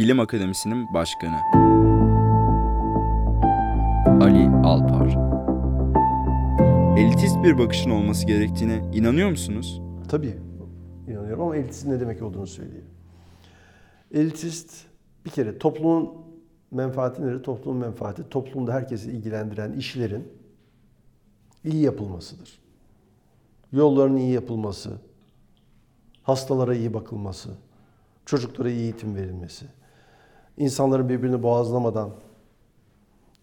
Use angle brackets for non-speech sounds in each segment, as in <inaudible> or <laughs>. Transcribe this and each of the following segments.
Bilim Akademisi'nin başkanı. Ali Alpar. Elitist bir bakışın olması gerektiğine inanıyor musunuz? Tabii inanıyorum ama elitizm ne demek olduğunu söyleyeyim. Elitist bir kere toplumun menfaati nedir? Toplumun menfaati toplumda herkesi ilgilendiren işlerin iyi yapılmasıdır. Yolların iyi yapılması, hastalara iyi bakılması, çocuklara iyi eğitim verilmesi, insanların birbirini boğazlamadan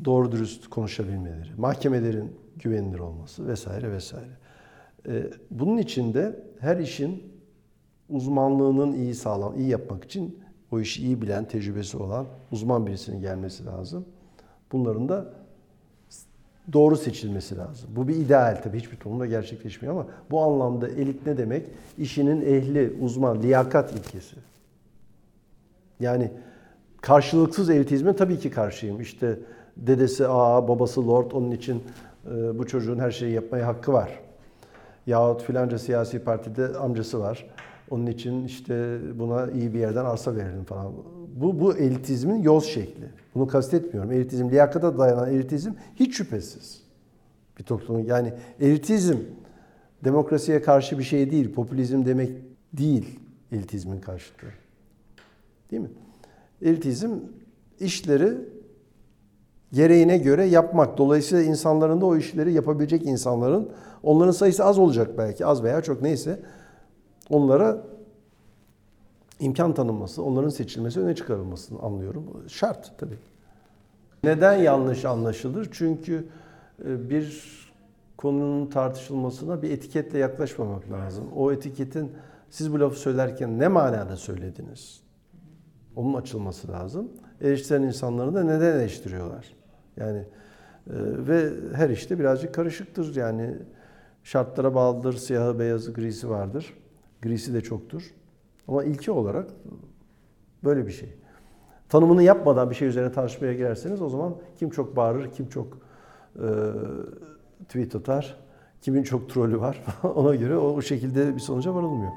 doğru dürüst konuşabilmeleri, mahkemelerin güvenilir olması vesaire vesaire. Ee, bunun için de her işin uzmanlığının iyi sağlam, iyi yapmak için o işi iyi bilen, tecrübesi olan uzman birisinin gelmesi lazım. Bunların da doğru seçilmesi lazım. Bu bir ideal tabii hiçbir toplumda gerçekleşmiyor ama bu anlamda elit ne demek? İşinin ehli, uzman, liyakat ilkesi. Yani karşılıksız elitizme tabii ki karşıyım. İşte dedesi ağa, babası lord onun için e, bu çocuğun her şeyi yapmaya hakkı var. Yahut filanca siyasi partide amcası var. Onun için işte buna iyi bir yerden arsa verelim falan. Bu, bu elitizmin yol şekli. Bunu kastetmiyorum. Elitizm, liyakata dayanan elitizm hiç şüphesiz. Bir toplumun yani elitizm demokrasiye karşı bir şey değil. Popülizm demek değil elitizmin karşıtı. Değil mi? Elitizm işleri gereğine göre yapmak. Dolayısıyla insanların da o işleri yapabilecek insanların onların sayısı az olacak belki az veya çok neyse onlara imkan tanınması, onların seçilmesi, öne çıkarılmasını anlıyorum. Şart tabii. Neden yanlış anlaşılır? Çünkü e, bir konunun tartışılmasına bir etiketle yaklaşmamak lazım. O etiketin siz bu lafı söylerken ne manada söylediniz? Onun açılması lazım. Eleştiren insanları da neden eleştiriyorlar? Yani e, ve her işte birazcık karışıktır. Yani şartlara bağlıdır, siyahı, beyazı, grisi vardır. Grisi de çoktur. Ama ilki olarak böyle bir şey. Tanımını yapmadan bir şey üzerine tartışmaya girerseniz o zaman kim çok bağırır, kim çok e, tweet atar, kimin çok trolü var <laughs> ona göre o, o şekilde bir sonuca varılmıyor.